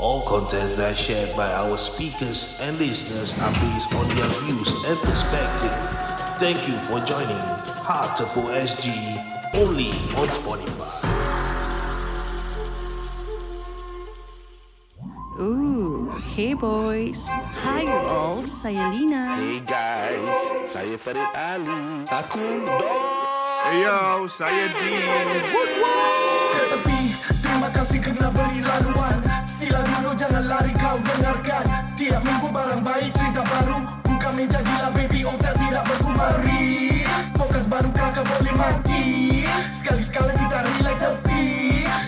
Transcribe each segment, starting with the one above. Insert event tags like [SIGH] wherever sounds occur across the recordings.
All contents that are shared by our speakers and listeners are based on their views and perspective. Thank you for joining Heart Tepo SG only on Spotify. Ooh, hey boys. Hi you all, saya Lina. Hey guys, saya Farid Ali. Aku Hey yo, saya Dean. ke tepi Terima kasih kerana beri laluan Sila dulu jangan lari kau dengarkan. Tiap minggu barang baik cerita baru. Buka meja gila baby otak tidak berkumari. Fokus baru kelakar boleh mati. Sekali-sekala kita relax tepi.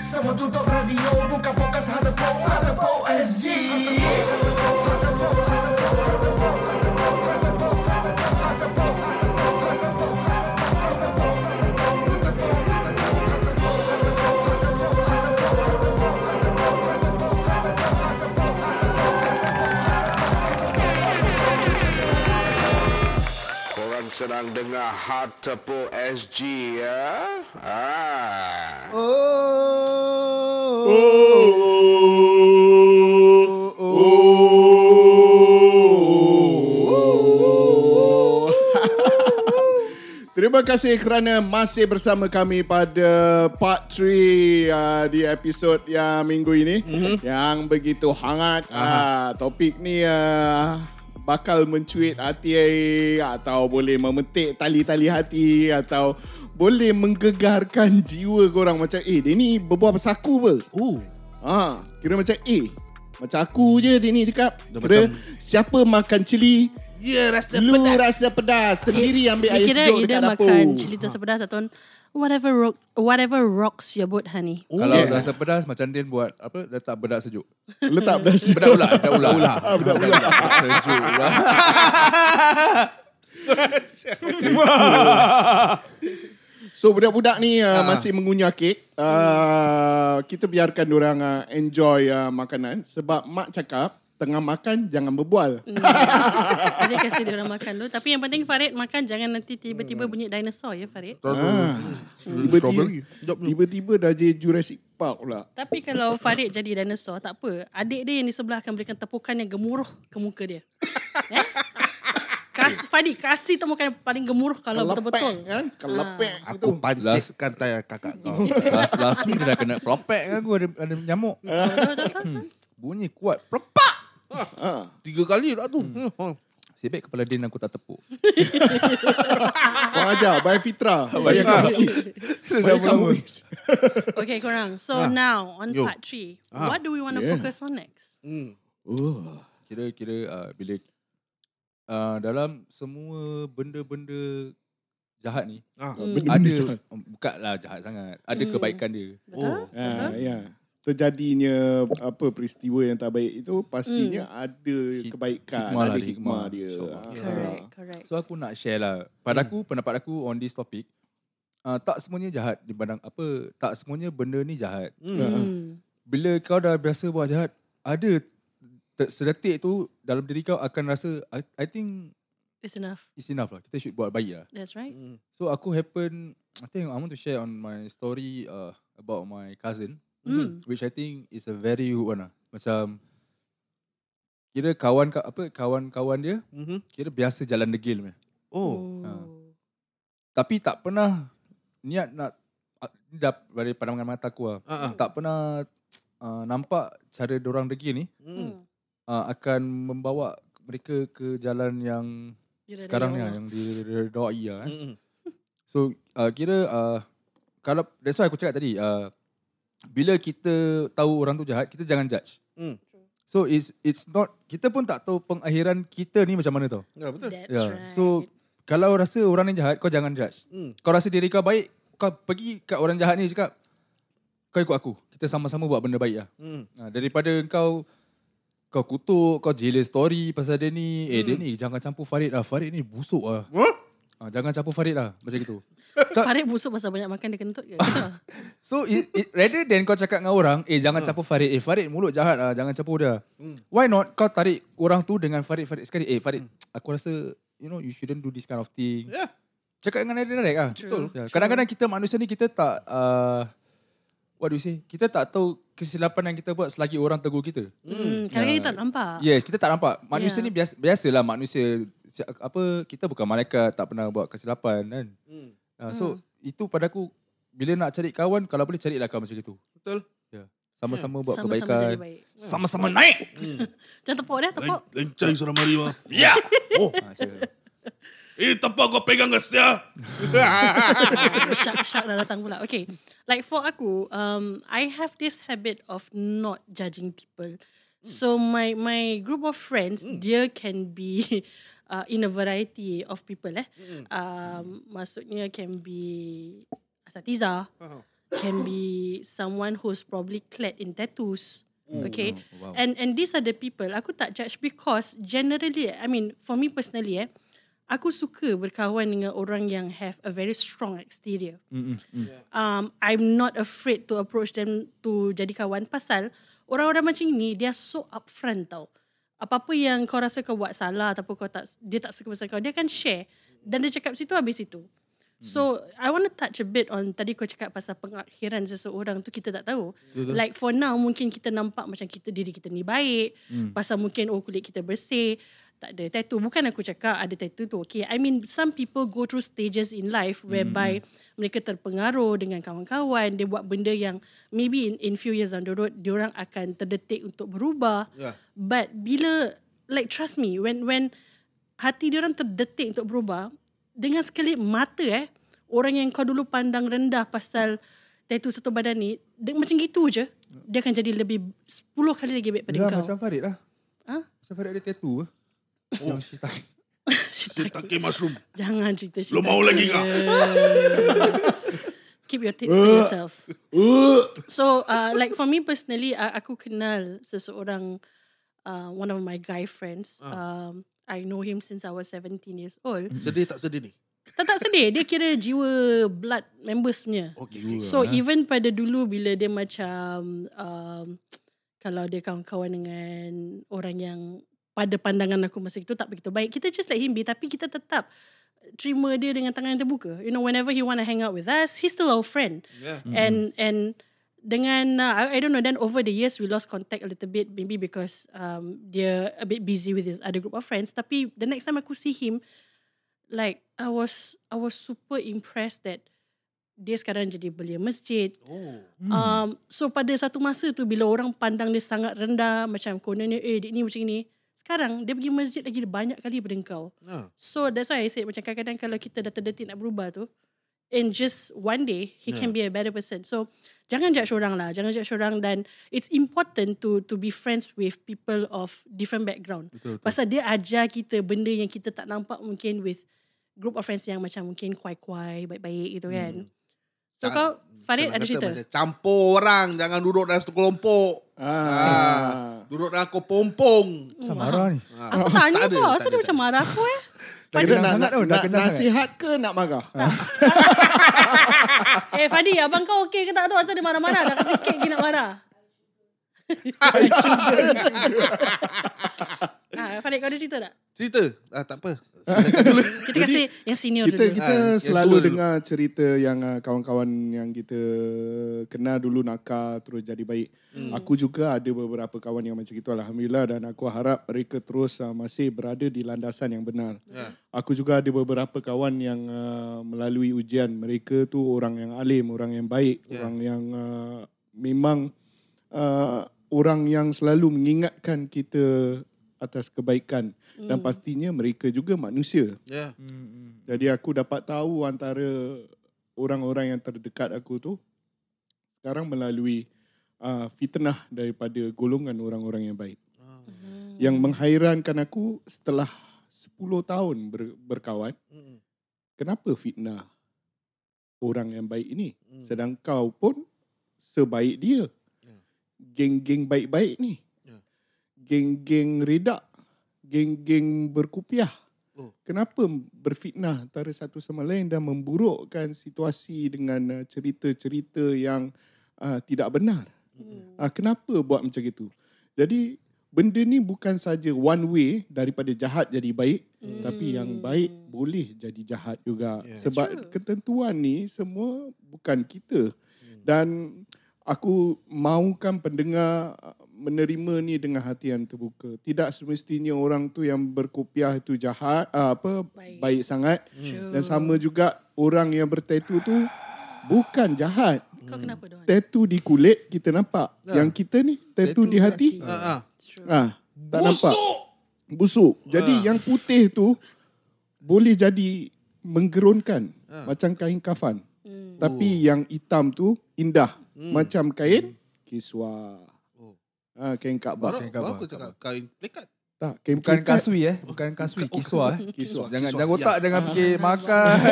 Semua tutup radio Buka fokus Hatepo Hatepo SG Hatepo Hatepo Hatepo sedang dengar Hard Tepo SG ya. Ah. [LAUGHS] Terima kasih kerana masih bersama kami pada part 3 uh, di episod yang minggu ini mm-hmm. yang begitu hangat. Uh, topik ni uh, bakal mencuit hati atau boleh memetik tali-tali hati atau boleh menggegarkan jiwa korang. Macam eh dia ni berbual pasal aku apa? Oh, Ha, kira macam eh macam aku je dia ni cakap. Dah Kira macam- siapa makan cili? Ya rasa Lu pedas. rasa pedas. Sendiri ambil Dia air kira sejuk dekat dapur. makan cili tersepedas atau whatever rock, whatever rocks your boat, honey. Oh, Kalau yeah. rasa pedas macam Din buat apa letak bedak sejuk. Letak pedas Bedak ular, bedak ular. ular. Ah, Bedak ular sejuk ular. [LAUGHS] So budak-budak ni uh, masih mengunyah kek uh, Kita biarkan orang uh, enjoy uh, makanan Sebab mak cakap Tengah makan jangan berbual [LAUGHS] Jadi kasih dia orang makan dulu. Tapi yang penting Farid makan jangan nanti tiba-tiba bunyi dinosaur ya Farid. ah. Tiba-tiba. Tiba-tiba dah jadi Jurassic Park pula Tapi kalau Farid jadi dinosaur tak apa. Adik dia yang di sebelah akan berikan tepukan yang gemuruh ke muka dia. [LAUGHS] eh? Kasih Farid kasih tepukan yang paling gemuruh kalau betul-betul. kan Kelepek Aku panciskan tayar kakak kau. [LAUGHS] Last, last week dia dah kena propek kan aku ada, ada nyamuk. Hmm. Bunyi kuat. Propak. Ah. [LAUGHS] Tiga kali dah tu. Sibik kepala Din aku tak tepuk. Kau ajar Bayar fitrah Bayar kamuis Bayar kamuis Okay korang. So Ah. now on Yo. part 3. Ah. What do we want to Yeah. focus on next? Hmm. oh. Kira-kira uh, bila uh, dalam semua benda-benda jahat ni Ah. Hmm. Benda-benda ada jahat. um, bukanlah jahat sangat. Ada Hmm. kebaikan dia. Betul? Ah, ya. Terjadinya apa peristiwa yang tak baik itu pastinya ada Hik- kebaikan, hikmah ada lah, hikmah, hikmah. dia. InsyaAllah. Ah. Correct, correct. So aku nak share lah. Pada aku, pendapat aku on this topic, uh, tak semuanya jahat di pandang apa, tak semuanya benda ni jahat. Hmm. Hmm. Bila kau dah biasa buat jahat, ada sedetik tu dalam diri kau akan rasa I, I think It's enough. it's enough lah. Kita should buat baik lah. That's right. Hmm. So aku happen, I think I want to share on my story uh, about my cousin, Hmm. which I think is a very good one lah. Macam kira kawan ka- apa kawan-kawan dia Mhm. kira biasa jalan degil punya. Oh. Ah. Tapi tak pernah niat nak ah, ni dah dari pandangan mata aku lah. Ah, ah. Tak pernah uh, nampak cara orang degil ni Hmm. uh, akan membawa mereka ke jalan yang Dia dah sekarang ni lah, awal. yang diredai lah. Eh. Hmm. So uh, kira uh, kalau that's why aku cakap tadi uh, bila kita tahu orang tu jahat kita jangan judge. Hmm. So it's it's not kita pun tak tahu pengakhiran kita ni macam mana tau. Ya betul. That's Yeah. right. So kalau rasa orang ni jahat kau jangan judge. Hmm. Kau rasa diri kau baik kau pergi kat orang jahat ni cakap kau ikut aku. Kita sama-sama buat benda baik lah. Hmm. Ha, daripada kau kau kutuk, kau jealous story pasal dia ni. Eh dia Hmm. ni jangan campur Farid lah. Farid ni busuk lah. Huh? Ha, jangan campur Farid lah. Macam gitu. [LAUGHS] Farid busuk pasal banyak makan dia kentut ke? [LAUGHS] So it, it, rather than kau cakap dengan orang, eh jangan campur Farid. Eh Farid mulut jahat lah, jangan campur dia. Hmm. Why not kau tarik orang tu dengan Farid Farid sekali. Eh Farid, aku rasa you know you shouldn't do this kind of thing. Yeah. Cakap dengan dia direct lah. True. Ya, Kadang-kadang kita manusia ni kita tak uh, what do you say? Kita tak tahu kesilapan yang kita buat selagi orang tegur kita. Hmm, kadang-kadang Ya. kita tak nampak. Yes, kita tak nampak. Manusia Ya. ni biasa biasalah manusia si- apa kita bukan malaikat tak pernah buat kesilapan kan. Hmm. Uh, so Hmm. itu pada aku bila nak cari kawan kalau boleh carilah kawan macam itu. Betul. Ya. Sama-sama buat Sama-sama kebaikan. baik. Sama-sama naik. [LAUGHS] Jangan tepuk dia, tepuk. Lencai sudah mari wah. [LAUGHS] Ya. Oh, Ha, macam tu. [LAUGHS] eh tempat kau pegang ke sia? shark shark dah datang pula. Okay. Like for aku, um, I have this habit of not judging people. So my my group of friends, dia can be uh, in a variety of people eh. Um, maksudnya can be asatiza, can be someone who's probably clad in tattoos. Okay. wow. And and these are the people aku tak judge because generally I mean for me personally eh aku suka berkawan dengan orang yang have a very strong exterior. Mm, mm, mm. Um I'm not afraid to approach them to jadi kawan pasal orang-orang macam ni dia so upfront tau. Apa-apa yang kau rasa kau buat salah ataupun kau tak dia tak suka pasal kau dia akan share dan dia cakap situ habis situ. So I want to touch a bit on tadi kau cakap pasal pengakhiran seseorang tu kita tak tahu. Betul. Like for now mungkin kita nampak macam kita diri kita ni baik. Hmm. Pasal mungkin oh kulit kita bersih. Tak ada tattoo. Bukan aku cakap ada tattoo tu. Okay. I mean some people go through stages in life whereby mereka terpengaruh dengan kawan-kawan. Dia buat benda yang maybe in, in few years down the road diorang akan terdetik untuk berubah. Ya. But bila like trust me when when hati diorang terdetik untuk berubah dengan sekelip mata eh orang yang kau dulu pandang rendah pasal tattoo satu badan ni dia, macam gitu je dia akan jadi lebih 10 kali lagi baik pada Yelah, kau. macam Farid lah. Ha? Macam Farid ada tattoo? Oh. Yang shita. [LAUGHS] Shiitake mushroom. Jangan cerita cerita. Lu mau lagi kah? [LAUGHS] Keep your tips to yourself. so uh, like for me personally uh, aku kenal seseorang uh, one of my guy friends. Um, I know him since I was 17 years old. Sedih tak sedih ni? Tak tak sedih. Dia kira jiwa blood members punya. Okay. So even pada dulu bila dia macam um, kalau dia kawan-kawan dengan orang yang pada pandangan aku masa itu tak begitu baik, kita just let him be tapi kita tetap terima dia dengan tangan yang terbuka. You know whenever he want to hang out with us, he's still our friend. Yeah. And and dengan uh, I, I don't know then over the years we lost contact a little bit maybe because um dia a bit busy with his other group of friends tapi the next time aku see him like I was I was super impressed that dia sekarang jadi belia masjid. Oh. Um so pada satu masa tu bila orang pandang dia sangat rendah macam kononnya eh dia ni macam ni. Sekarang dia pergi masjid lagi banyak kali daripada kau. Ha. So that's why I said macam kadang-kadang kalau kita dah terdetik nak berubah tu in just one day he can be a better person. So jangan judge orang lah, jangan judge orang dan it's important to to be friends with people of different background. Betul, betul. Pasal dia ajar kita benda yang kita tak nampak mungkin with group of friends yang macam mungkin kuai-kuai, baik-baik gitu kan. So Tak- kau Farid ada cerita? macam Campur orang. Jangan duduk dalam satu kelompok. Ah. Duduk dalam kopompong. Asal marah ni? Aku tanya [LAUGHS] tak kau, tak asal dia tak macam marah aku eh? Dah kenal nak, sangat nak, tau, dah nak kenal sangat. nasihat ke nak marah? [LAUGHS] Eh Fadi, abang kau okey ke tak tu asal dia marah-marah? Dah kasi kek nak marah. [LAUGHS] ah, Farid kau ada cerita tak? Cerita? Ah, tak apa. [LAUGHS] Kita kasi yang senior Kita dulu. kita Ah, yang selalu tua dulu. dengar cerita yang uh, kawan-kawan yang kita kenal dulu nakal terus jadi baik. Hmm. Aku juga ada beberapa kawan yang macam itu alhamdulillah dan aku harap mereka terus uh, masih berada di landasan yang benar. Ya. Aku juga ada beberapa kawan yang uh, melalui ujian mereka tu orang yang alim, orang yang baik, Ya. orang yang uh, memang uh, orang yang selalu mengingatkan kita atas kebaikan dan Hmm. pastinya mereka juga manusia. Ya. Hmm, Jadi aku dapat tahu antara orang-orang yang terdekat aku tu sekarang melalui uh, fitnah daripada golongan orang-orang yang baik. Hmm. Yang menghairankan aku setelah 10 tahun ber, berkawan, Mm. kenapa fitnah orang yang baik ini? Mm. Sedang kau pun sebaik dia. Geng-geng baik-baik ni. Ya. Geng-geng redak. Geng-geng berkupiah. Oh. Kenapa berfitnah antara satu sama lain dan memburukkan situasi dengan uh, cerita-cerita yang uh, tidak benar? Hmm. Uh, kenapa buat macam itu? Jadi benda ni bukan saja one way daripada jahat jadi baik, Hmm. tapi yang baik boleh jadi jahat juga. Yeah. Sebab ketentuan ni semua bukan kita. Hmm. Dan aku mahukan pendengar menerima ni dengan hati yang terbuka. Tidak semestinya orang tu yang berkopiah itu jahat, uh, apa Baik. baik sangat. True. Dan sama juga orang yang bertatu tu bukan jahat. Kau kenapa Don? Tatu di kulit kita nampak. Ya. Yang kita ni tatu di hati. Ah. True. Ah, tak nampak. Busuk. Jadi yang putih tu boleh jadi menggerunkan macam kain kafan. Hmm. Tapi yang hitam tu indah macam kain kiswah. Oh. Ah, kain Kaabah. Baru, Kain baru khabar, aku cakap kain plekat. Tak, kain Bukan plekat. kasui eh. Bukan kasui. Kiswah eh. Kiswah. Jangan kiswah. jangan otak Ya. jangan fikir makan. [LAUGHS]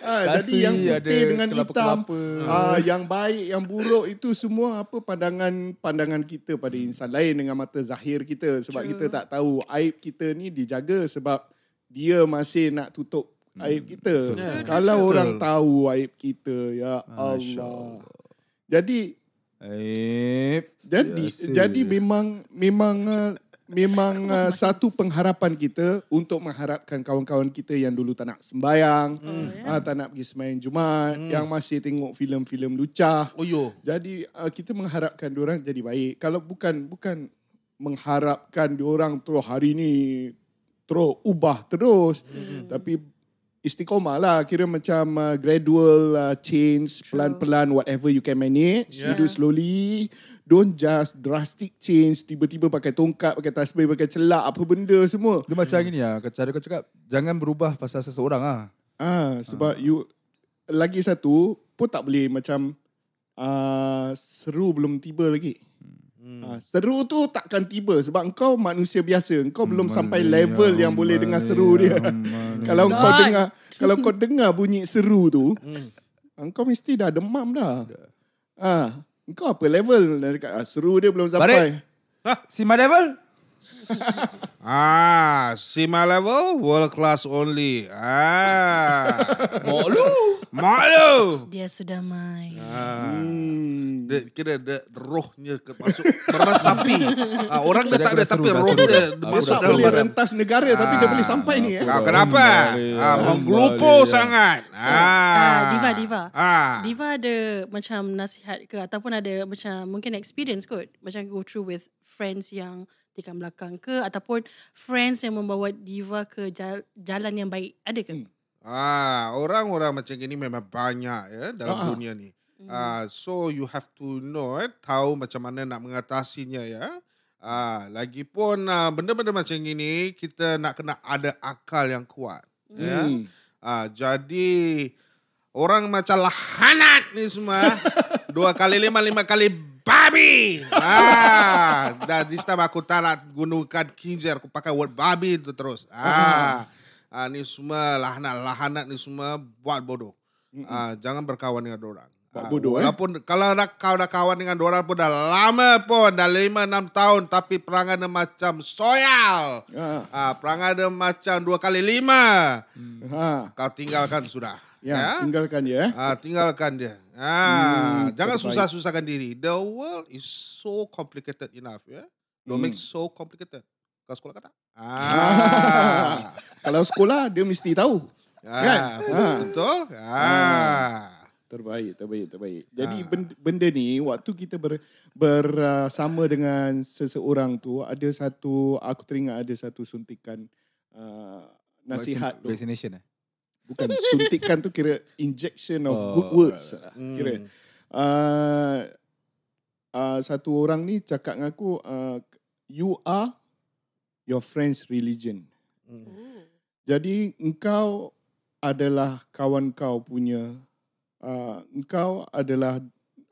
Ah, jadi Kasih, yang ada putih dengan hitam. kelapa-kelapa. Ah, yang baik, yang buruk itu semua apa pandangan pandangan kita pada insan lain dengan mata zahir kita sebab True. kita tak tahu aib kita ni dijaga sebab dia masih nak tutup aib kita. Ya, Kalau betul. orang tahu aib kita, ya Masya Allah. Jadi Eh. jadi Biasa. jadi memang memang uh, memang uh, satu pengharapan kita untuk mengharapkan kawan-kawan kita yang dulu tak nak sembayang, ya? ah, tak nak pergi sembahyang Jumaat, Hmm. yang masih tengok filem-filem lucah. Oh yo. Jadi uh, kita mengharapkan diorang jadi baik. Kalau bukan bukan mengharapkan diorang terus hari ni terus ubah terus, Hmm. tapi istiqomah lah kira macam uh, gradual uh, change True. pelan-pelan whatever you can manage you Yeah. do slowly don't just drastic change tiba-tiba pakai tongkat pakai tasbih pakai celak apa benda semua Dia macam gini lah. Cara kau cakap, jangan berubah pasal seseorang ah. ah sebab you lagi satu pun tak boleh macam uh, seru belum tiba lagi Hmm. Ah, seru tu takkan tiba sebab engkau manusia biasa engkau belum Hmm, sampai level yang boleh dengar seru dia [LAUGHS] kalau engkau Don. dengar kalau kau dengar bunyi seru tu Hmm. engkau mesti dah demam dah. Ah, engkau apa level? Ah, seru dia belum sampai. Si my level? Ah, my level, world class only. Ah. Mak lu. Mak lu. Dia sudah main. Ah. Hmm. Dia, kira dia rohnya ke masuk meresapi. Ah, orang dia Tadi tak ada seru, tapi roh dia masuk dalam boleh rentas negara tapi dia Ah. boleh sampai ni. Eh. Kau kenapa? Ah, menggelupo ya. sangat. Ah, Diva, Diva. Ah. Diva ada macam nasihat ke ataupun ada macam mungkin experience kot macam go through with friends yang tikam belakang ke ataupun friends yang membawa Diva ke jal- jalan yang baik ada ke? Hmm. Ah, orang-orang macam gini memang banyak ya dalam Ah. dunia ni. Ah, so you have to know eh, tahu macam mana nak mengatasinya ya. Ah, lagipun ah, benda-benda macam gini kita nak kena ada akal yang kuat. Ya. Hmm. Ah, jadi orang macam lahanat ni semua [LAUGHS] dua kali lima lima kali babi. Ah, dan this time aku tak nak gunakan kinjer aku pakai word babi itu terus. Ah, ah ni semua lahanat lahanat ni semua buat bodoh. Ah, jangan berkawan dengan orang. Buat Ah, bodoh, eh? Walaupun kalau nak kau dah kawan dengan orang pun dah lama pun dah lima enam tahun tapi perangai dia macam soyal. Ah. Ah, perangai dia macam dua kali lima. Ha. Kau tinggalkan sudah. Ya, tinggalkan dia eh. Ah, tinggalkan dia. Ah, Hmm, jangan terbaik. susah-susahkan diri. The world is so complicated enough, ya. Don't Hmm. make so complicated. Kau sekolah kata? Ah. [LAUGHS] Kalau sekolah dia mesti tahu. ah, Kan? betul, Ah. betul. Ah. Terbaik, terbaik, terbaik. Jadi Ah. benda, benda ni waktu kita ber, bersama dengan seseorang tu ada satu aku teringat ada satu suntikan uh, nasihat tu. Vaccination eh? Bukan suntikan tu kira injection of Oh, good words. Hmm. Kira uh, uh, satu orang ni cakap dengan aku uh, you are your friend's religion. Hmm. Jadi engkau adalah kawan kau punya uh, engkau adalah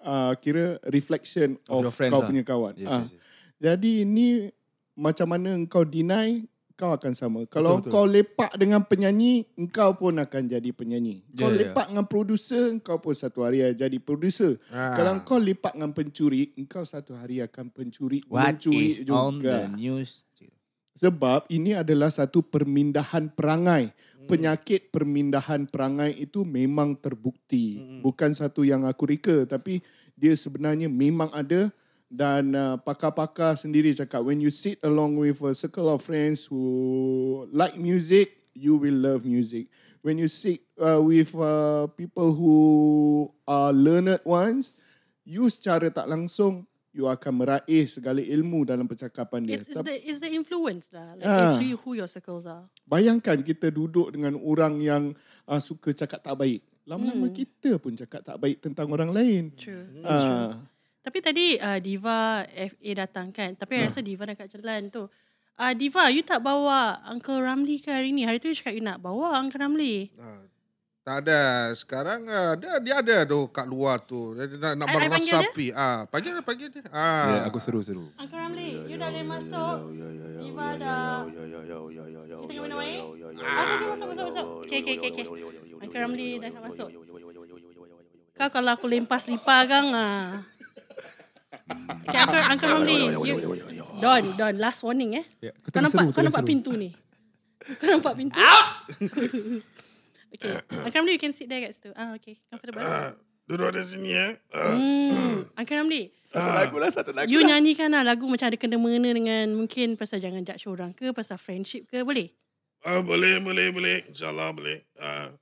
uh, kira reflection Of of, kau lah. punya kawan. Yes, Ah, yes, yes. Jadi ini macam mana engkau deny kau akan sama. Kalau betul. kau lepak dengan penyanyi, engkau pun akan jadi penyanyi. Kau Ya, ya. lepak dengan producer, engkau pun satu hari akan jadi producer. Ah. Kalau kau lepak dengan pencuri, engkau satu hari akan pencuri What mencuri is on the juga. news? Sebab ini adalah satu permindahan perangai. Hmm. Penyakit permindahan perangai itu memang terbukti. Hmm. Bukan satu yang aku reka tapi dia sebenarnya memang ada dan uh, pakar-pakar sendiri cakap when you sit along with a circle of friends who like music, you will love music. when you sit uh, with uh, people who are learned ones, you secara tak langsung you akan meraih segala ilmu dalam percakapan dia. It's, it's the it's the influence lah. Like Ah. it's you who your circles are. bayangkan kita duduk dengan orang yang uh, suka cakap tak baik. Lama-lama Hmm. kita pun cakap tak baik tentang orang lain. True. Ah, Tapi tadi uh, Diva FA datang kan. Tapi I rasa Diva dah kat jalan tu. Uh, Diva, you tak bawa Uncle Ramli ke hari ni? Hari tu you cakap you nak bawa Uncle Ramli. Ah, tak ada. Sekarang ah, dia, dia ada tu kat luar tu. Dia, dia nak, nak I- I panggil berasapi. Ah, panggil dia, panggil dia. Ah. Ya, aku seru-seru. Uncle Ramli, you dah boleh masuk. Diva dah... You tengah minum air? Ah, okay, masuk, masuk, masuk. Okay, okay, okay, okay. Uncle Ramli dah nak masuk. Kau kalau aku lempar selipar kang ah. Okay, Uncle, Uncle Ramli. Don, Don, last warning eh. Ya, aku Kau nampak, seru, kau nampak seru. pintu ni. Kau nampak pintu? Out! okay. Uncle Ramli, you can sit there kat situ. Ah, okay. Comfortable. Duduk di sini ya. Hmm. Uncle Ramli, Satu lagu lah, satu lagu you lah. nyanyikan lah lagu macam ada kena-mengena dengan mungkin pasal jangan judge orang ke, pasal friendship ke, boleh? Ah, boleh, boleh, boleh. InsyaAllah boleh. Ah.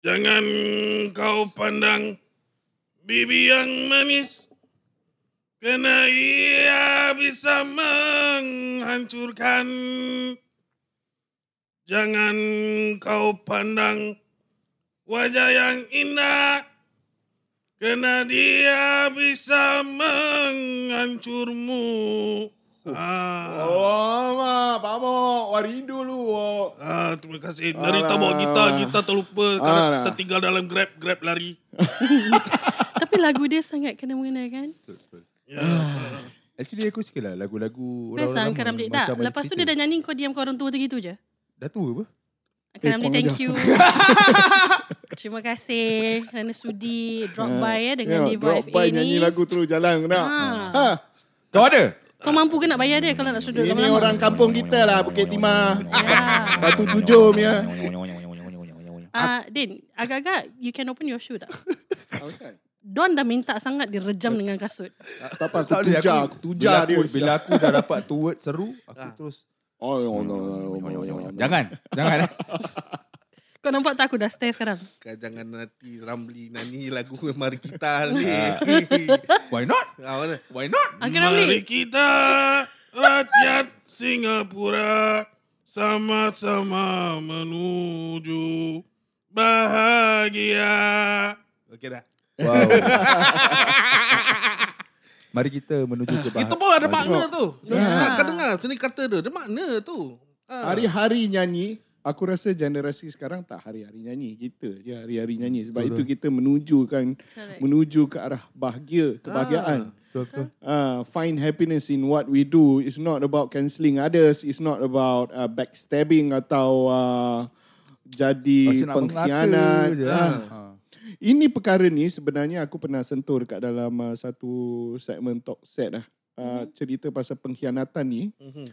Jangan kau pandang bibi yang manis. Kerana ia bisa menghancurkan. Jangan kau pandang wajah yang indah. Kerana dia bisa menghancurmu. Ah. Oh, Pak Mok, warindu lu. Oh. Ah, terima kasih. Alah. Narita bawa gitar, gitar terlupa kerana Alah. tertinggal dalam Grab, Grab lari. [LAUGHS] [LAUGHS] Tapi lagu dia sangat kena-mengena kan? Ya. Actually aku suka lah lagu-lagu Best lah orang-orang lama. Ramli. Tak, lepas tu cerita. dia dah nyanyi kau diam kau orang tua tu gitu je. Dah tua apa? Uncle Eh, thank you. [LAUGHS] Terima kasih kerana sudi drop Ah, by ya dengan Tengok, Diva drop FA by ni. nyanyi lagu terus jalan. Kena. Ha. Ha. Kau ada? Kau mampu ke nak bayar dia kalau nak sudut Ini lama-lama? orang kampung kita lah, Bukit Timah. Ya. [LAUGHS] Batu tujuh punya. Ah, Din, agak-agak you can open your shoe tak? [LAUGHS] Okay. Don dah minta sangat direjam dengan kasut. Tak apa, aku tujar, aku- aku tujar bila dia. aku, bila aku dah dapat tu word seru, aku terus Oh, no, no, no, no, no, no. Jangan, jangan eh. [LAUGHS] Kau nampak tak aku dah stay sekarang? Kau jangan nanti Ramli nyanyi lagu Mari Kita [LAUGHS] ni. Why not? ah? Why not? Mari kita rakyat Singapura sama-sama menuju bahagia. Okey dah. Wow. [LAUGHS] Mari kita menuju ke bahagia. Itu pun ada makna tu. Ya. Ha. Kau dengar seni kata dia. Ada makna tu. Ha. Hari-hari nyanyi, aku rasa generasi sekarang tak hari-hari nyanyi. Kita je hari-hari nyanyi. Sebab Betul. itu kita menuju kan, Correct. menuju ke arah bahagia, kebahagiaan. Betul, betul. Uh, find happiness in what we do. It's not about cancelling others. It's not about uh, backstabbing atau uh, jadi pengkhianat. Ah. Ha. Ini perkara ni sebenarnya aku pernah sentuh dekat dalam uh, satu segmen talk set lah. Uh, cerita pasal pengkhianatan ni. Mhm.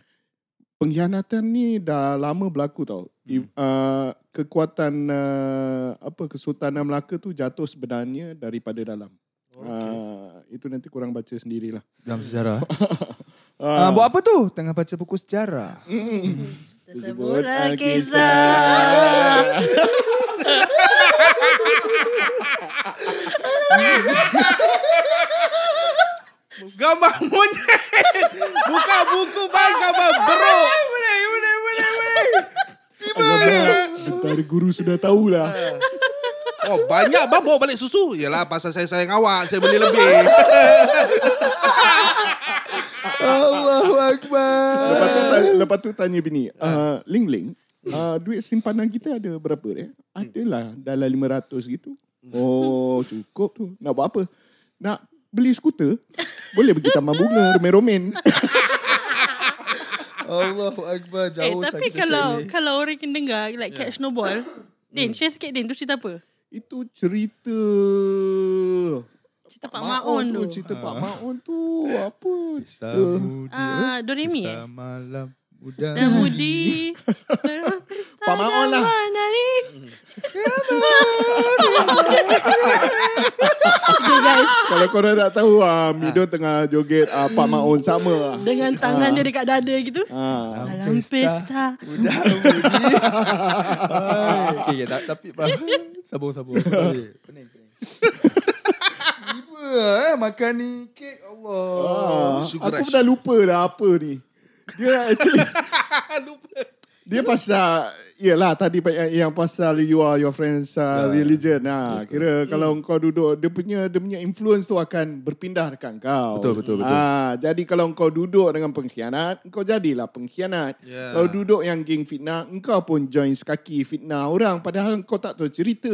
Pengkhianatan ni dah lama berlaku tau. Hmm. Uh, kekuatan uh, apa Kesultanan Melaka tu jatuh sebenarnya daripada dalam. Okay. Uh, itu nanti kurang baca sendirilah. Dalam sejarah. Uh, [LAUGHS] Ah, buat apa tu? Tengah baca buku sejarah. Tersebut Alkisah. kisah. [LAUGHS] Gambar monyet. Buka buku bang gambar beruk. Boleh, boleh, boleh, boleh. Alamak, Bentar guru sudah tahulah. [LAUGHS] Oh banyak bang bawa balik susu. Yalah pasal saya sayang awak. Saya beli lebih. Allahu [LAUGHS] Akbar. lepas tu tanya, lepas tu tanya bini, uh, Ling Ling, uh, duit simpanan kita ada berapa dia? Adalah dalam 500 gitu. Oh, cukup tu. Nak buat apa? Nak beli skuter? Boleh pergi taman bunga, romen-romen. Allahu Akbar. Eh, Jauh tapi sakit kalau kalau orang yang dengar like catch no ball, Din, share sikit Din, tu cerita apa? Itu cerita... Cerita Pak Maon tu. Cerita Pak Maon tu apa? Cerita... Ah, Doremi eh? Pesta malam Mudah. Dan Budi. Pak Maon lah. Okay guys. Kalau korang nak tahu ah Mido tengah joget ah, Pak Maun sama ah. Dengan tangan dia dekat dada gitu. Ah. Dalam pesta. Budi. Hai. [LAUGHS] Okay, okay, ta- tapi. Sabung-sabung. Okay, Pening, pening. Eh makan ni kek Allah. Ah, Sugar aku rush. dah lupa dah apa ni. Dia actually [LAUGHS] Dia pasal Yelah tadi banyak yang pasal You are your friend's uh, Ya. religion nah, Kira kalau kau duduk Dia punya dia punya influence tu akan Berpindah dekat kau Betul, betul, betul. Ah, Jadi kalau kau duduk dengan pengkhianat Kau jadilah pengkhianat Ya. Kalau duduk yang geng fitnah Engkau pun join sekaki fitnah orang Padahal kau tak tahu cerita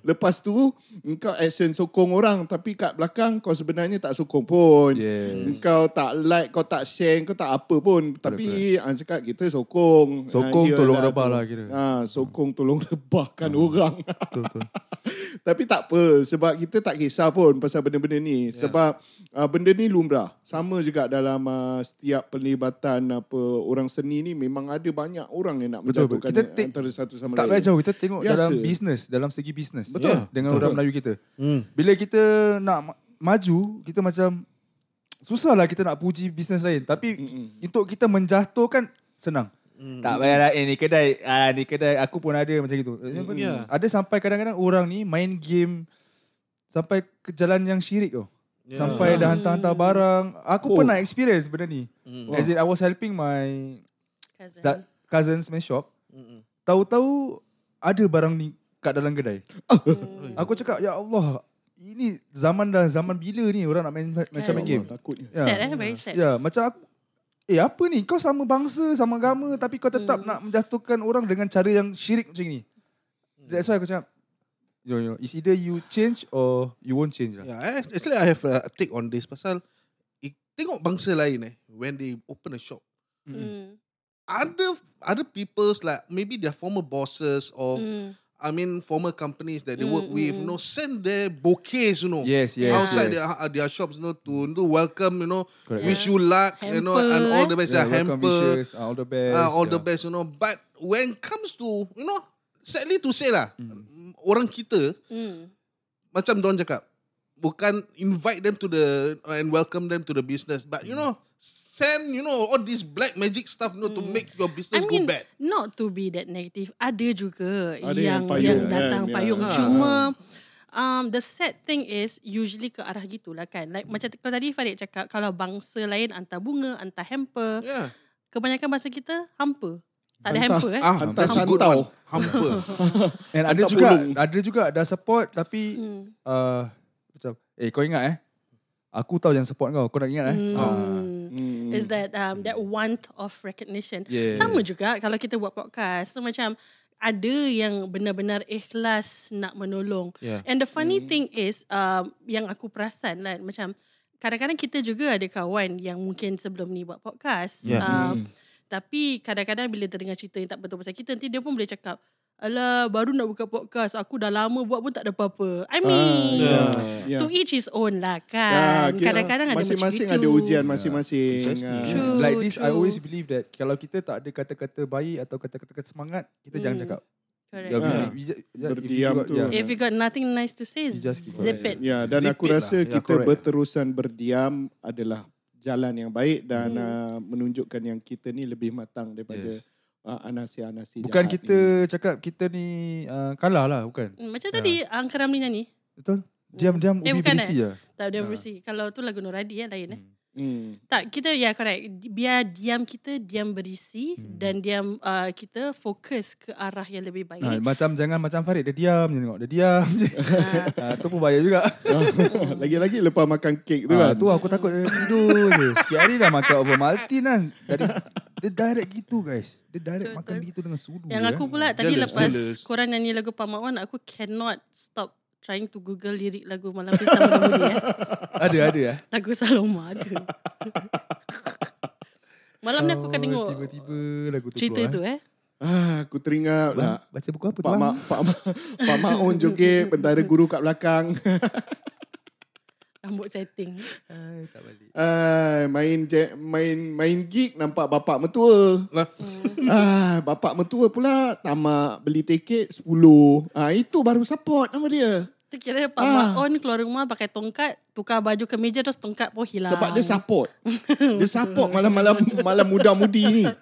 Lepas tu Engkau action sokong orang Tapi kat belakang Kau sebenarnya tak sokong pun Yes. kau tak like, kau tak share, kau tak apa pun. Tapi ah cakap kita sokong. Sokong, Ah, tolong iyalah rebah tu. lah kira. Ah, sokong tolong [LAUGHS] rebahkan orang. Betul betul. [LAUGHS] Tapi tak apa sebab kita tak kisah pun pasal benda-benda ni. Ya. Sebab uh, benda ni lumrah. Sama juga dalam uh, setiap pelibatan apa orang seni ni memang ada banyak orang yang nak Betul, menjatuhkan Kita antara satu sama Tak lain. payah jauh kita tengok Biasa. dalam bisnes, dalam segi bisnes. Betul. Dengan Betul. orang Melayu kita. Hmm. Bila kita nak ma- maju, kita macam susahlah kita nak puji bisnes lain. Tapi Mm-mm. untuk kita menjatuhkan senang. Hmm. Tak payahlah eh, ni kedai ah ni kedai aku pun ada macam gitu. ya. Ada sampai kadang-kadang orang ni main game sampai ke jalan yang syirik tau. Ya. Sampai dah hantar-hantar barang. Aku Oh. pernah experience benda ni. Hmm. As in I was helping my Cousin. that cousin's man shop. Hmm. Tahu-tahu ada barang ni kat dalam kedai. Hmm. Aku cakap ya Allah, ini zaman dah zaman bila ni orang nak main macam main game. Allah, takutnya. Ya. Sad eh, very sad. Ya, macam aku Eh apa ni? Kau sama bangsa, sama agama tapi kau tetap Hmm. nak menjatuhkan orang dengan cara yang syirik macam ni. That's why aku cakap you know, it's either you change or you won't change lah. Yeah, eh, actually I have a take on this pasal i- tengok bangsa lain eh when they open a shop. Hmm. Other other people's like maybe their former bosses or Hmm. I mean former companies that they Mm, work with, mm, you know, send their bouquets, you know, Yes, yes. outside yes. their uh, their shops, you know, to, to welcome, you know, Correct. wish you luck, you know, and Hamper, all the best, Yeah, yeah, hamper, wishes, all the best. uh, all the yeah. best, you know. But when comes to, you know, sadly to say lah, Mm. orang kita Hmm. macam Don cakap, bukan invite them to the and welcome them to the business, but you know, send you know all this black magic stuff, you know, to make your I business mean, go bad. not to be that negative. Ada juga Ada yang yang payung yang datang kan, ya. payung. Ha. Cuma um, the sad thing is usually ke arah gitulah kan. Like macam kalau tadi Farid cakap kalau bangsa lain hantar bunga, hantar hamper. Yeah. Kebanyakan bangsa kita hamper. Tak ada hamper eh. Ah, Hantar santau. Hamper. [LAUGHS] And ada juga ada juga ada support tapi Hmm. uh, macam eh kau ingat eh aku tahu yang support kau kau nak ingat eh Hmm. Ah. Hmm. Is that um, that want of recognition. Yes. Sama juga kalau kita buat podcast. So macam ada yang benar-benar ikhlas nak menolong. Yeah. And the funny Hmm. thing is um, yang aku perasan lah macam kadang-kadang kita juga ada kawan yang mungkin sebelum ni buat podcast. Yeah. Um, Hmm. Tapi kadang-kadang bila terdengar cerita yang tak betul pasal kita nanti dia pun boleh cakap Alah baru nak buka podcast Aku dah lama buat pun tak ada apa-apa I mean Ah, ya. To each his own lah Ya, kan kira Kadang-kadang ada macam Masing-masing ada ujian masing-masing. Precisely. Ah. True. like this I true. always believe that kalau kita tak ada kata-kata baik atau kata-kata semangat kita jangan Hmm. cakap Correct. Ya, we- Ah. we if Berdiam got- tu. yeah. If you got nothing nice to say You just keep Zip it Ya, dan Zip aku it lah. rasa Ya, kita correct. berterusan berdiam adalah jalan yang baik dan Hmm. uh, menunjukkan yang kita ni lebih matang daripada Yes. Uh, anasi-anasi Bukan jahat kita ni. cakap kita ni uh, kalah lah bukan. Hmm, Macam tadi Angka Ramli nyanyi Betul? Diam-diam Eh, ubi bukan berisi lah. Tak ada Ah. versi Kalau tu lagu Nuradi ya lain eh Hmm. Tak kita ya correct Biar diam kita Diam berisi Hmm. Dan diam uh, kita Fokus ke arah yang lebih baik Ha, macam jangan macam Farid dia diam je tengok. Dia diam je. [LAUGHS] Ah. ha, tu pun bahaya juga. [LAUGHS] Lagi-lagi lepas makan kek tu ha, kan. tu aku takut dia tidur je. Sikit hari dah makan over Maltin kan. Dari, dia direct gitu guys. Dia direct Betul, makan begitu dengan sudu. Yang ya. aku pula tadi Jealous, lepas jealous. korang nyanyi lagu Pamawan aku cannot stop trying to google lirik lagu Malam Pesta Mengemudi eh. [LAUGHS] Ada, ada ya. Lagu Saloma ada. [LAUGHS] Malam ni aku akan Oh, tengok Tiba-tiba lagu tu cerita keluar, tu eh. Ah, aku teringat Bang, lah. Baca buku apa tu Pak? Mak Pak Mak Pak Maun joget [LAUGHS] bentara guru kat belakang. Rambut setting. Ai, tak balik. Ah, main je, main main gig nampak bapak mertua. Lah. Ah, bapak mertua pula tamak beli tiket 10. Ah, itu baru support nama dia. Tu kira Pak Ah. ah. On keluar rumah pakai tongkat, tukar baju ke meja terus tongkat pun hilang. Sebab dia support. [LAUGHS] Dia support malam-malam malam muda-mudi ni. [LAUGHS]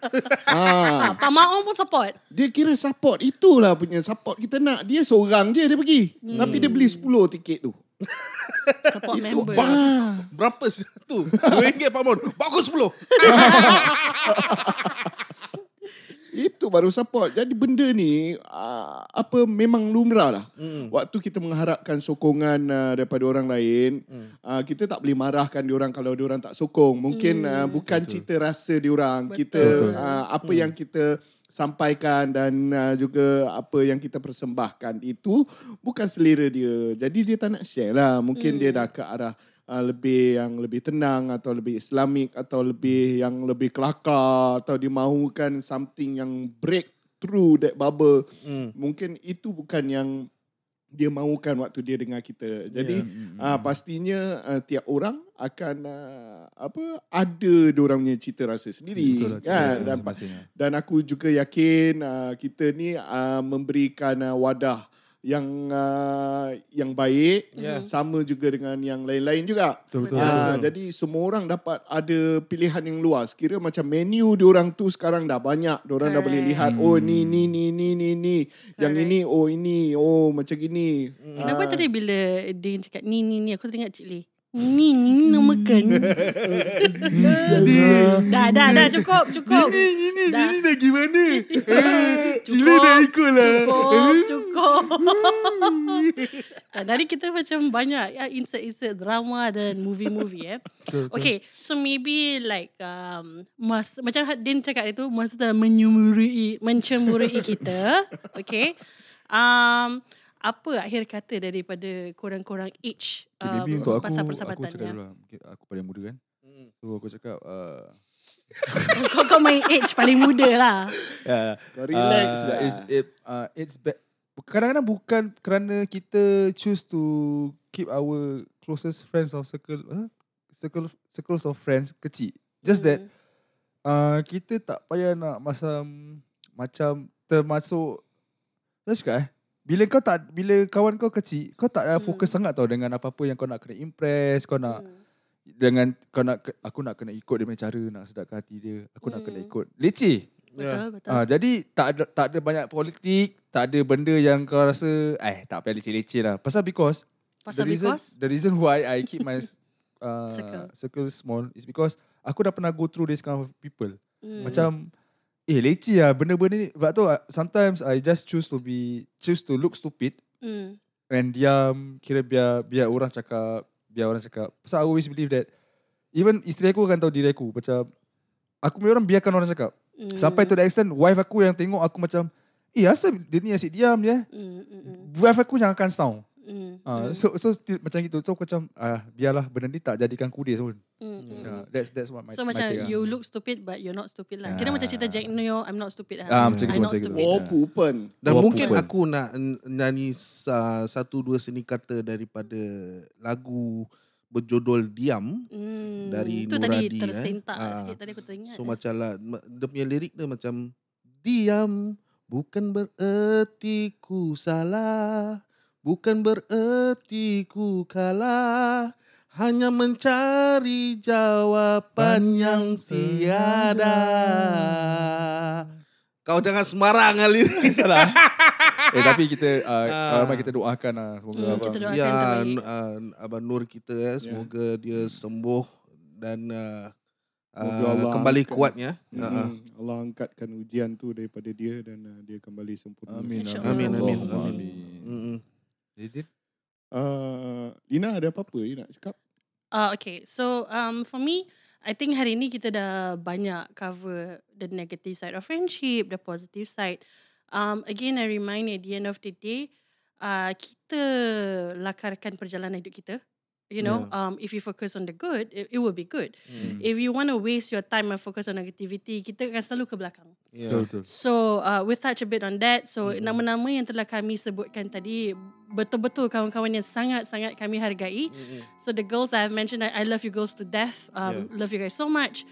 Ah, Ah, Pak Maon pun support. dia kira support. Itulah punya support kita nak. Dia seorang je dia pergi. Hmm. Tapi dia beli 10 tiket tu. Support [LAUGHS] Itu member. bah. Berapa satu? RM2 Pak Mon. Bagus 10. Itu baru support. Jadi benda ni uh, apa memang lumrah lah. Hmm. Waktu kita mengharapkan sokongan uh, daripada orang lain, Hmm. uh, kita tak boleh marahkan diorang kalau diorang tak sokong. Mungkin uh, bukan Betul. cita rasa diorang. Betul. Kita Betul. uh, apa Hmm. yang kita sampaikan dan uh, juga apa yang kita persembahkan itu bukan selera dia. Jadi dia tak nak share lah. Mungkin Hmm. dia dah ke arah uh, lebih yang lebih tenang atau lebih islamik atau lebih yang lebih kelakar atau dia mahukan something yang break through that bubble. Hmm. Mungkin itu bukan yang dia mahukan waktu dia dengar kita. Jadi yeah. uh, pastinya uh, tiap orang akan uh, apa ada diorang punya cita rasa sendiri. Betul kan? cerita Dan masing-masing. dan aku juga yakin uh, kita ni uh, memberikan uh, wadah yang uh, yang baik Ya. sama juga dengan yang lain-lain juga. Betul betul. Betul. jadi semua orang dapat ada pilihan yang luas. Kira macam menu diorang tu sekarang dah banyak. Diorang dah boleh lihat Correct. oh ni ni ni ni ni ni. Yang Correct. ini oh ini oh macam gini. Kenapa Ah. tadi bila dia cakap ni ni ni aku teringat Cik Lee. Ni ni ni nak makan. dah dah dah cukup cukup. Ini Dah. ini dah gimana? Cila dah ikut lah. Cukup, cukup. [LAUGHS] Dan dari kita macam banyak ya, insert-insert drama dan movie-movie eh. Okay, so maybe like um, mas, macam Din cakap itu masa dalam menyemurui, mencemurui kita. Okay. Um, apa akhir kata daripada korang-korang age Okay, um, maybe untuk aku, pasal aku persahabatan cakap ya? dulu lah. Okay, Aku paling muda kan. Hmm. So aku cakap, uh, [LAUGHS] kau, kau main age paling muda lah. [LAUGHS] yeah, Kau relax uh, lah. It's, it, uh, it's bad. Kadang-kadang bukan kerana kita choose to keep our closest friends of circle, huh? circle circles of friends kecil. Just that Hmm. uh, kita tak payah nak macam macam termasuk Saya cakap eh bila kau tak bila kawan kau kecil kau tak Hmm. fokus sangat tau dengan apa-apa yang kau nak kena impress kau nak Hmm. dengan kau nak aku nak kena ikut dia punya cara nak sedapkan hati dia aku nak kena Hmm. ikut leceh Betul, betul. Ah, jadi tak ada tak ada banyak politik, tak ada benda yang kau rasa eh tak payah leceh-leceh lah. Pasal because Pasal the reason because the reason why I keep my [LAUGHS] uh, Circle. circle. small is because aku dah pernah go through this kind of people. hmm. Macam eh leceh lah benda-benda ni. Sebab tu uh, sometimes I just choose to be choose to look stupid hmm. and diam kira biar biar orang cakap biar orang cakap. Pasal I always believe that even isteri aku akan tahu diri aku macam aku punya orang biarkan orang cakap. Hmm. Sampai to the extent wife aku yang tengok aku macam Eh asal dia ni asyik diam je Hmm, hmm, hmm, Wife aku yang akan sound hmm, uh, So so still, macam gitu tu aku macam ah Biarlah benda ni tak jadikan kudir pun hmm, uh, hmm. That's that's what my So my macam take lah. you look stupid but you're not stupid lah. Kira Ah. macam cerita Jack Neo, I'm not stupid lah. Ah, macam I'm gitu, not macam gitu. stupid. Oh, pupen. Dan Dua mungkin pukul. aku nak nyanyi uh, satu dua seni kata daripada lagu berjudul Diam. Hmm. Dari tu tadi Nuradi, eh. tersentak Ah. sikit tadi aku teringat. So macam lah, dia punya lirik dia macam Diam bukan bererti ku salah Bukan bererti ku kalah Hanya mencari jawaban yang tiada Kau jangan sembarang lirik [LAUGHS] Salah Eh tapi kita uh, Ah. Ramai kita doakan lah Semoga Hmm, abang kita doakan Ya, terbaik. n- uh, Abang Nur kita ya, semoga dia sembuh dan uh, Semoga uh, Allah kembali angkat. kuatnya. Mm, Uh-uh. Allah angkatkan ujian tu daripada dia dan uh, dia kembali sempurna. Amin InsyaAllah. Amin, amin, Allahumma amin. Mm-mm. Didit Uh, Lina ada apa-apa you nak cakap? Uh, okay, so um, for me, I think hari ni kita dah banyak cover the negative side of friendship, the positive side. Um, again, I remind at the end of the day, uh, kita lakarkan perjalanan hidup kita. You know, um, if you focus on the good, it, it will be good. Hmm. If you want to waste your time and focus on negativity, kita akan selalu ke belakang. Yeah. Betul betul. So uh, we'll touch a bit on that. So nama-nama yang telah kami sebutkan tadi betul-betul kawan-kawan yang sangat-sangat kami hargai. So the girls that I've mentioned, I, I love you girls to death. Um, Love you guys so much.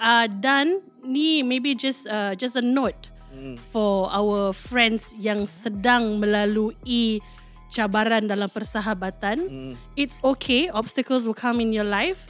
Uh, dan ni maybe just uh, just a note for our friends yang sedang melalui cabaran dalam persahabatan. It's okay, obstacles will come in your life.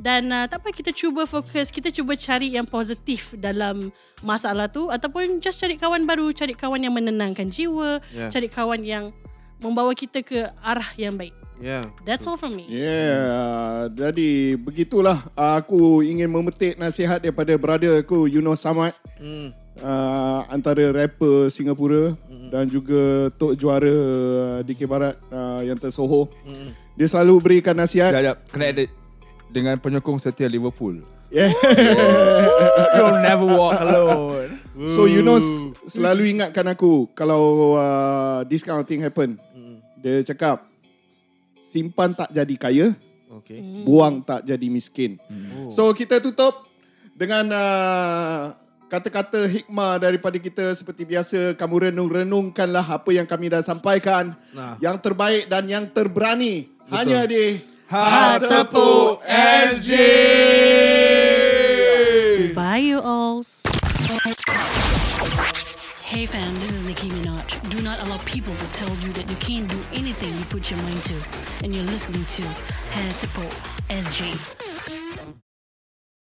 Dan uh, tak apa kita cuba fokus, kita cuba cari yang positif dalam masalah tu ataupun just cari kawan baru, cari kawan yang menenangkan jiwa, Yeah. cari kawan yang membawa kita ke arah yang baik. Yeah. That's all from me. Yeah, jadi begitulah aku ingin memetik nasihat daripada brother aku Yunos Samad Hmm. uh, antara rapper Singapura dan juga tok juara DK Barat uh, yang tersohor. Dia selalu berikan nasihat. Sekejap, kena edit dengan penyokong setia Liverpool. Yeah. [LAUGHS] You'll never walk alone. So Yunus selalu ingatkan aku kalau uh, this kind of thing happen. Dia cakap simpan tak jadi kaya, Okay. buang tak jadi miskin. So kita tutup dengan uh, kata-kata hikmah daripada kita seperti biasa kamu renung-renungkanlah apa yang kami dah sampaikan. Nah. Yang terbaik dan yang terberani hanya di Hot Sepu SG. Bye you all. Hey fam, this is Nicki Minaj. Do not allow people to tell you that you can't do anything you put your mind to. And you're listening to Head to Pole SG.